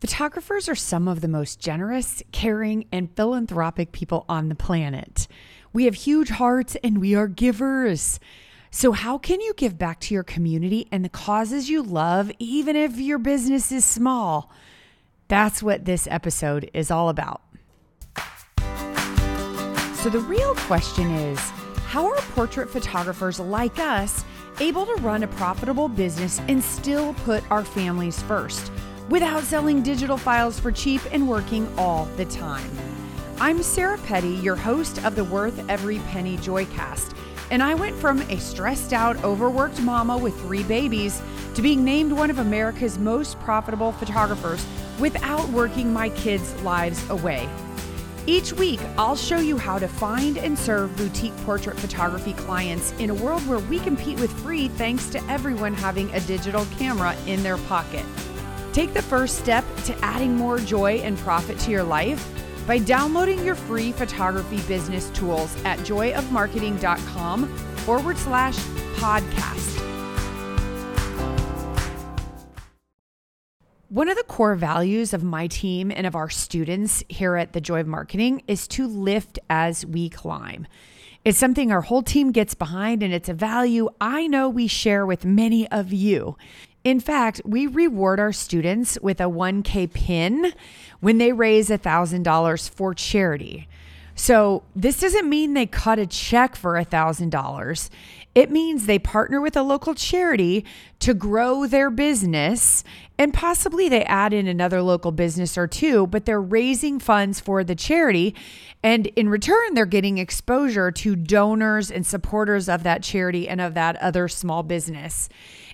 Photographers are some of the most generous, caring, and philanthropic people on the planet. We have huge hearts and we are givers. So, how can you give back to your community and the causes you love, even if your business is small? That's what this episode is all about. So, the real question is how are portrait photographers like us able to run a profitable business and still put our families first? Without selling digital files for cheap and working all the time. I'm Sarah Petty, your host of the Worth Every Penny Joycast, and I went from a stressed out, overworked mama with three babies to being named one of America's most profitable photographers without working my kids' lives away. Each week, I'll show you how to find and serve boutique portrait photography clients in a world where we compete with free thanks to everyone having a digital camera in their pocket. Take the first step to adding more joy and profit to your life by downloading your free photography business tools at joyofmarketing.com forward slash podcast. One of the core values of my team and of our students here at the Joy of Marketing is to lift as we climb. It's something our whole team gets behind, and it's a value I know we share with many of you. In fact, we reward our students with a 1K pin when they raise $1,000 for charity. So, this doesn't mean they cut a check for $1,000. It means they partner with a local charity to grow their business and possibly they add in another local business or two, but they're raising funds for the charity. And in return, they're getting exposure to donors and supporters of that charity and of that other small business.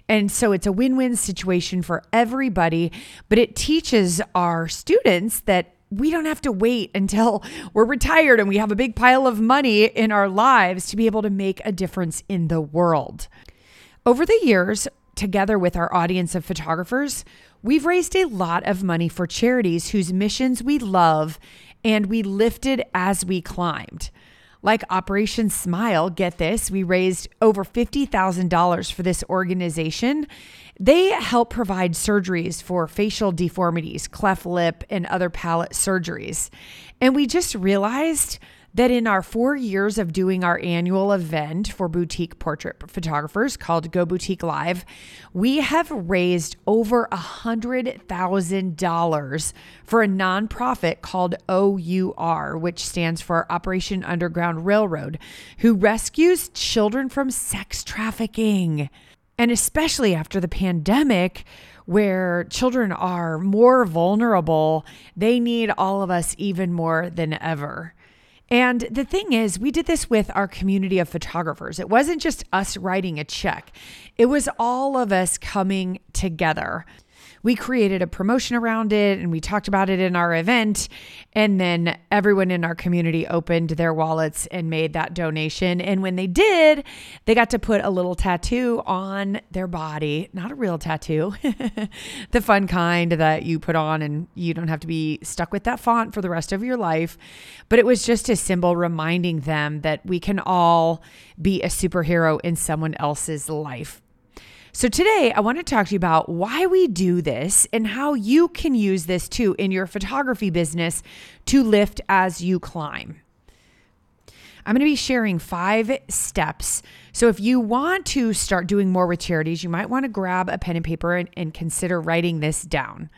And so it's a win win situation for everybody, but it teaches our students that we don't have to wait until we're retired and we have a big pile of money in our lives to be able to make a difference in the world. Over the years, together with our audience of photographers, we've raised a lot of money for charities whose missions we love and we lifted as we climbed. Like Operation Smile, get this, we raised over $50,000 for this organization. They help provide surgeries for facial deformities, cleft lip, and other palate surgeries. And we just realized that in our four years of doing our annual event for boutique portrait photographers called Go Boutique Live, we have raised over a $100,000 for a nonprofit called OUR, which stands for Operation Underground Railroad, who rescues children from sex trafficking. And especially after the pandemic, where children are more vulnerable, they need all of us even more than ever. And the thing is, we did this with our community of photographers. It wasn't just us writing a check, it was all of us coming together we created a promotion around it and we talked about it in our event. And then everyone in our community opened their wallets and made that donation. And when they did, they got to put a little tattoo on their body, not a real tattoo, the fun kind that you put on and you don't have to be stuck with that font for the rest of your life. But it was just a symbol reminding them that we can all be a superhero in someone else's life. So, today I want to talk to you about why we do this and how you can use this too in your photography business to lift as you climb. I'm going to be sharing five steps. So, if you want to start doing more with charities, you might want to grab a pen and paper and, and consider writing this down.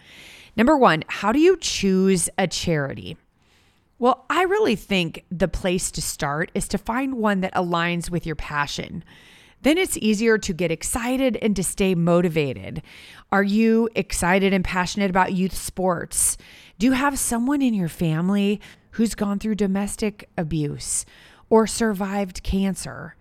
Number one, how do you choose a charity? Well, I really think the place to start is to find one that aligns with your passion then it's easier to get excited and to stay motivated. Are you excited and passionate about youth sports? Do you have someone in your family who's gone through domestic abuse or survived cancer?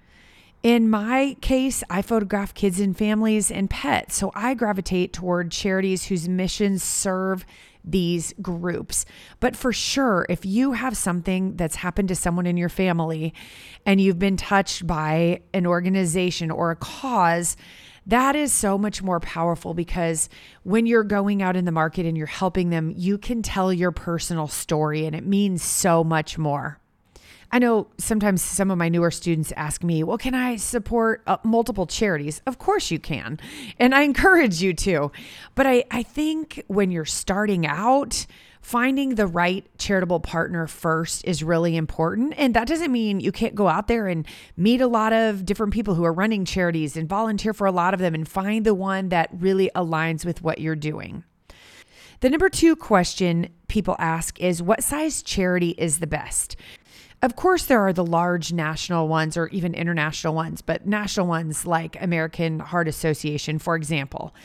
In my case, I photograph kids and families and pets, so I gravitate toward charities whose missions serve these groups. But for sure, if you have something that's happened to someone in your family and you've been touched by an organization or a cause, that is so much more powerful because when you're going out in the market and you're helping them, you can tell your personal story and it means so much more. I know sometimes some of my newer students ask me, well, can I support uh, multiple charities? Of course you can. And I encourage you to. But I, I think when you're starting out, finding the right charitable partner first is really important. And that doesn't mean you can't go out there and meet a lot of different people who are running charities and volunteer for a lot of them and find the one that really aligns with what you're doing. The number two question people ask is what size charity is the best? Of course, there are the large national ones or even international ones, but national ones like American Heart Association, for example.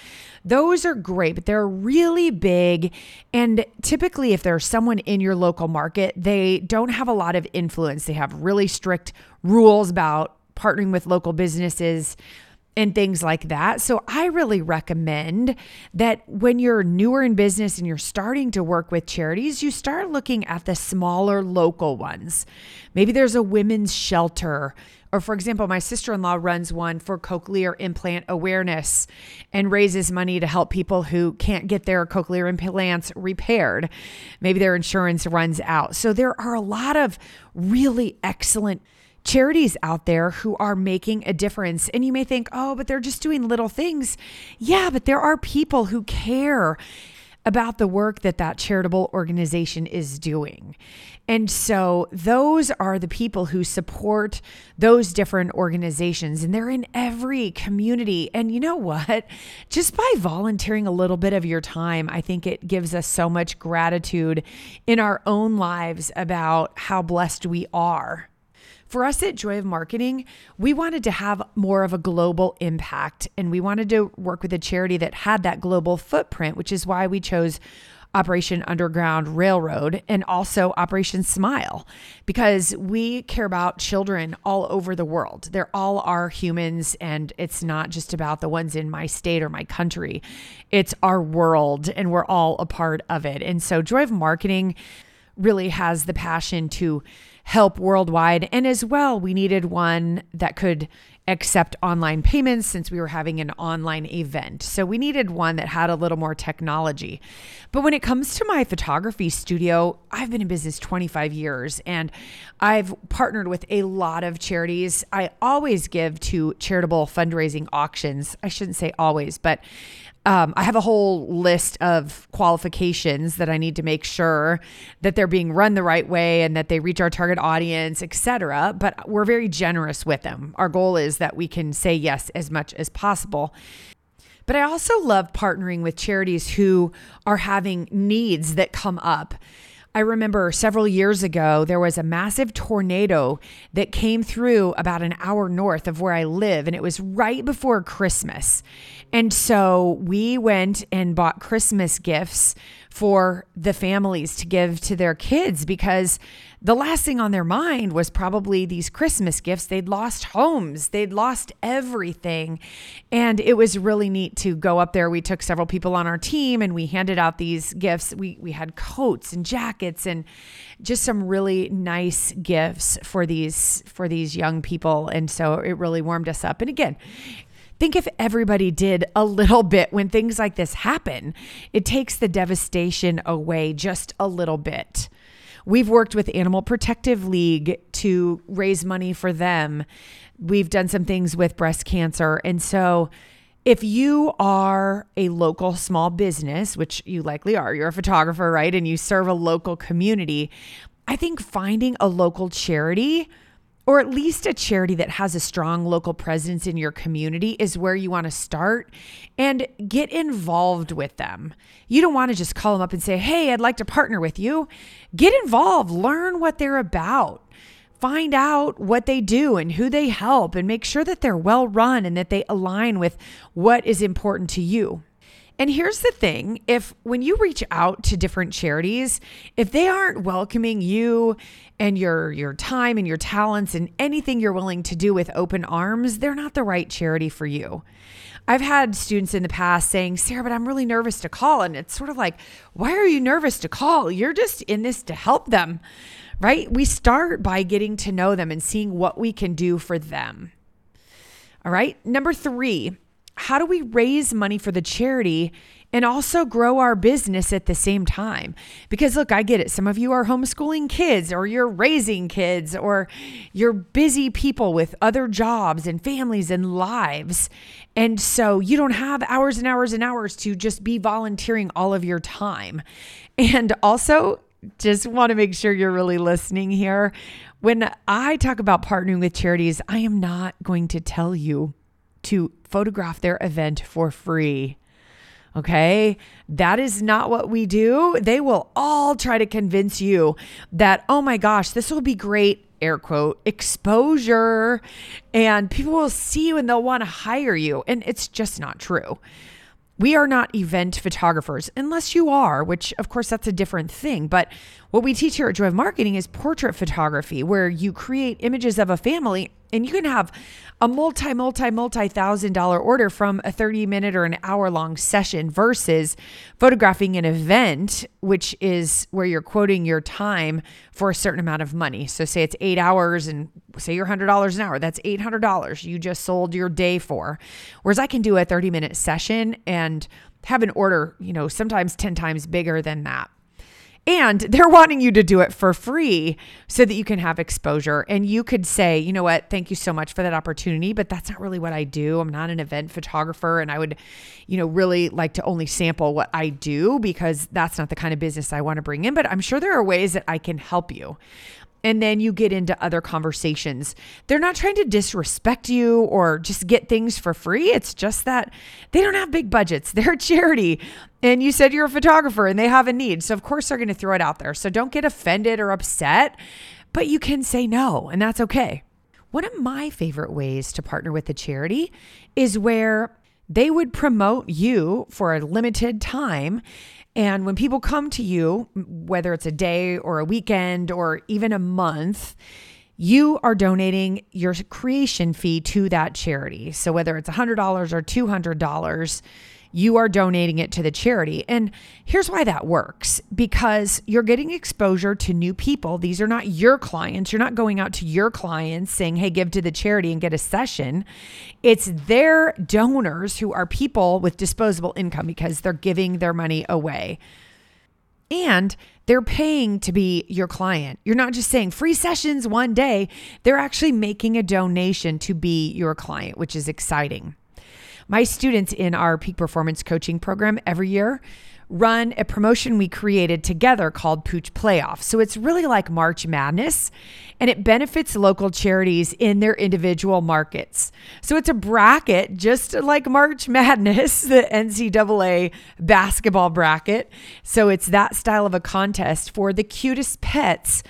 Those are great, but they're really big. And typically, if there's someone in your local market, they don't have a lot of influence. They have really strict rules about partnering with local businesses and things like that. So I really recommend that when you're newer in business and you're starting to work with charities, you start looking at the smaller local ones. Maybe there's a women's shelter. Or, for example, my sister in law runs one for cochlear implant awareness and raises money to help people who can't get their cochlear implants repaired. Maybe their insurance runs out. So, there are a lot of really excellent charities out there who are making a difference. And you may think, oh, but they're just doing little things. Yeah, but there are people who care about the work that that charitable organization is doing. And so those are the people who support those different organizations, and they're in every community. And you know what? Just by volunteering a little bit of your time, I think it gives us so much gratitude in our own lives about how blessed we are. For us at Joy of Marketing, we wanted to have more of a global impact and we wanted to work with a charity that had that global footprint, which is why we chose Operation Underground Railroad and also Operation Smile because we care about children all over the world. They're all our humans, and it's not just about the ones in my state or my country, it's our world, and we're all a part of it. And so, Joy of Marketing really has the passion to help worldwide. And as well, we needed one that could accept online payments since we were having an online event. So we needed one that had a little more technology. But when it comes to my photography studio, I've been in business 25 years and I've partnered with a lot of charities. I always give to charitable fundraising auctions. I shouldn't say always, but um, I have a whole list of qualifications that I need to make sure that they're being run the right way and that they reach our target audience, etc. But we're very generous with them. Our goal is that we can say yes as much as possible. But I also love partnering with charities who are having needs that come up. I remember several years ago, there was a massive tornado that came through about an hour north of where I live, and it was right before Christmas. And so we went and bought Christmas gifts for the families to give to their kids because the last thing on their mind was probably these Christmas gifts. They'd lost homes, they'd lost everything. And it was really neat to go up there. We took several people on our team and we handed out these gifts. We, we had coats and jackets and just some really nice gifts for these for these young people and so it really warmed us up and again Think if everybody did a little bit when things like this happen, it takes the devastation away just a little bit. We've worked with Animal Protective League to raise money for them. We've done some things with breast cancer. And so, if you are a local small business, which you likely are, you're a photographer, right? And you serve a local community, I think finding a local charity or at least a charity that has a strong local presence in your community is where you want to start and get involved with them. You don't want to just call them up and say, Hey, I'd like to partner with you. Get involved, learn what they're about. Find out what they do and who they help, and make sure that they're well run and that they align with what is important to you. And here's the thing if when you reach out to different charities, if they aren't welcoming you and your your time and your talents and anything you're willing to do with open arms, they're not the right charity for you. I've had students in the past saying, Sarah, but I'm really nervous to call. And it's sort of like, why are you nervous to call? You're just in this to help them, right? We start by getting to know them and seeing what we can do for them. All right. Number three, how do we raise money for the charity and also grow our business at the same time. Because look, I get it. Some of you are homeschooling kids, or you're raising kids, or you're busy people with other jobs and families and lives. And so you don't have hours and hours and hours to just be volunteering all of your time. And also, just want to make sure you're really listening here. When I talk about partnering with charities, I am not going to tell you to photograph their event for free. Okay. That is not what we do. They will all try to convince you that, oh my gosh, this will be great, air quote, exposure. And people will see you and they'll want to hire you. And it's just not true. We are not event photographers, unless you are, which of course that's a different thing. But what we teach here at Joy of Marketing is portrait photography, where you create images of a family and you can have a multi, multi, multi thousand dollar order from a 30 minute or an hour long session versus photographing an event, which is where you're quoting your time for a certain amount of money. So, say it's eight hours and say you're $100 an hour, that's $800 you just sold your day for. Whereas I can do a 30 minute session and have an order, you know, sometimes 10 times bigger than that. And they're wanting you to do it for free so that you can have exposure. And you could say, you know what, thank you so much for that opportunity, but that's not really what I do. I'm not an event photographer. And I would, you know, really like to only sample what I do because that's not the kind of business I want to bring in. But I'm sure there are ways that I can help you and then you get into other conversations. They're not trying to disrespect you or just get things for free. It's just that they don't have big budgets. They're a charity. And you said you're a photographer and they have a need. So, of course, they're going to throw it out there. So, don't get offended or upset, but you can say no, and that's okay. One of my favorite ways to partner with a charity is where they would promote you for a limited time and when people come to you, whether it's a day or a weekend or even a month, you are donating your creation fee to that charity. So whether it's $100 or $200, you are donating it to the charity. And here's why that works because you're getting exposure to new people. These are not your clients. You're not going out to your clients saying, hey, give to the charity and get a session. It's their donors who are people with disposable income because they're giving their money away. And they're paying to be your client. You're not just saying free sessions one day, they're actually making a donation to be your client, which is exciting. My students in our peak performance coaching program every year run a promotion we created together called Pooch Playoff. So it's really like March Madness and it benefits local charities in their individual markets. So it's a bracket just like March Madness, the NCAA basketball bracket. So it's that style of a contest for the cutest pets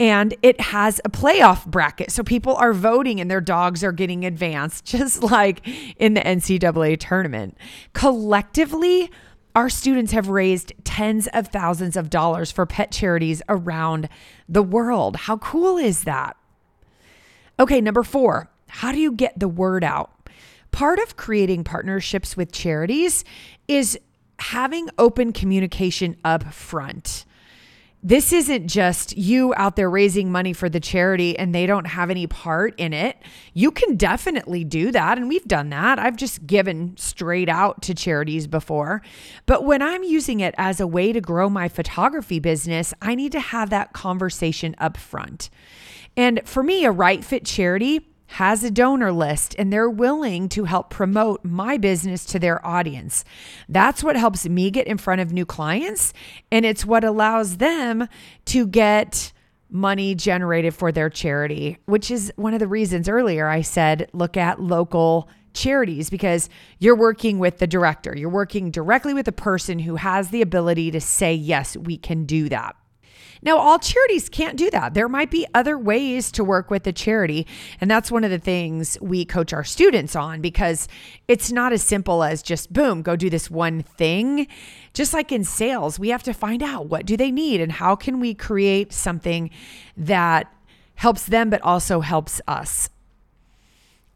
and it has a playoff bracket. So people are voting and their dogs are getting advanced, just like in the NCAA tournament. Collectively, our students have raised tens of thousands of dollars for pet charities around the world. How cool is that? Okay, number four, how do you get the word out? Part of creating partnerships with charities is having open communication up front this isn't just you out there raising money for the charity and they don't have any part in it. You can definitely do that. And we've done that. I've just given straight out to charities before. But when I'm using it as a way to grow my photography business, I need to have that conversation up front. And for me, a right fit charity has a donor list and they're willing to help promote my business to their audience. That's what helps me get in front of new clients. And it's what allows them to get money generated for their charity, which is one of the reasons earlier I said look at local charities because you're working with the director. You're working directly with the person who has the ability to say, yes, we can do that. Now, all charities can't do that. There might be other ways to work with a charity. And that's one of the things we coach our students on because it's not as simple as just boom, go do this one thing. Just like in sales, we have to find out what do they need and how can we create something that helps them but also helps us.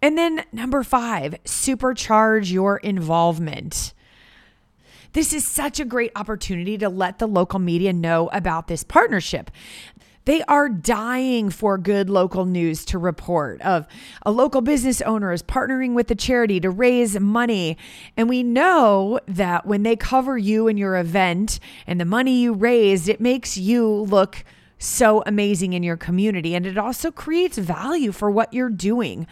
And then number 5, supercharge your involvement. This is such a great opportunity to let the local media know about this partnership. They are dying for good local news to report of a local business owner is partnering with a charity to raise money. And we know that when they cover you and your event and the money you raised, it makes you look so amazing in your community. And it also creates value for what you're doing.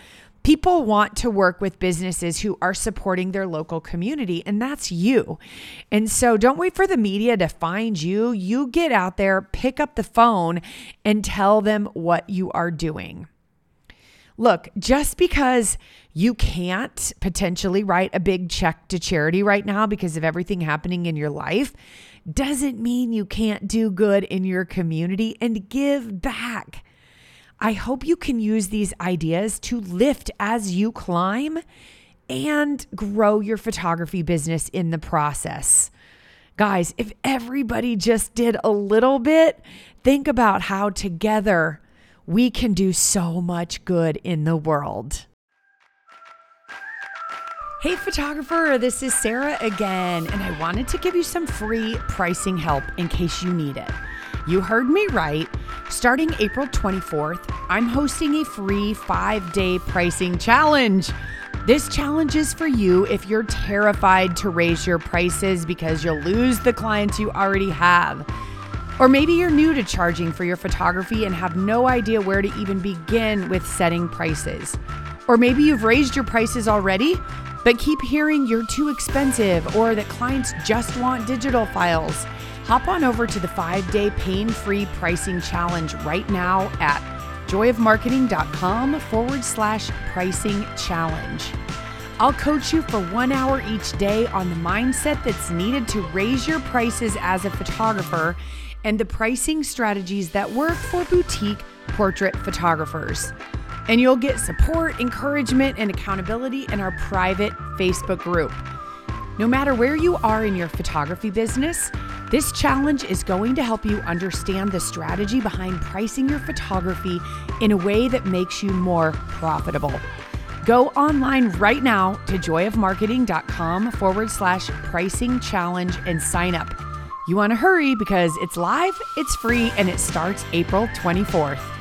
People want to work with businesses who are supporting their local community, and that's you. And so don't wait for the media to find you. You get out there, pick up the phone, and tell them what you are doing. Look, just because you can't potentially write a big check to charity right now because of everything happening in your life doesn't mean you can't do good in your community and give back. I hope you can use these ideas to lift as you climb and grow your photography business in the process. Guys, if everybody just did a little bit, think about how together we can do so much good in the world. Hey, photographer, this is Sarah again, and I wanted to give you some free pricing help in case you need it. You heard me right. Starting April 24th, I'm hosting a free five day pricing challenge. This challenge is for you if you're terrified to raise your prices because you'll lose the clients you already have. Or maybe you're new to charging for your photography and have no idea where to even begin with setting prices. Or maybe you've raised your prices already, but keep hearing you're too expensive or that clients just want digital files. Hop on over to the five day pain free pricing challenge right now at joyofmarketing.com forward slash pricing challenge. I'll coach you for one hour each day on the mindset that's needed to raise your prices as a photographer and the pricing strategies that work for boutique portrait photographers. And you'll get support, encouragement, and accountability in our private Facebook group. No matter where you are in your photography business, this challenge is going to help you understand the strategy behind pricing your photography in a way that makes you more profitable. Go online right now to joyofmarketing.com forward slash pricing challenge and sign up. You want to hurry because it's live, it's free, and it starts April 24th.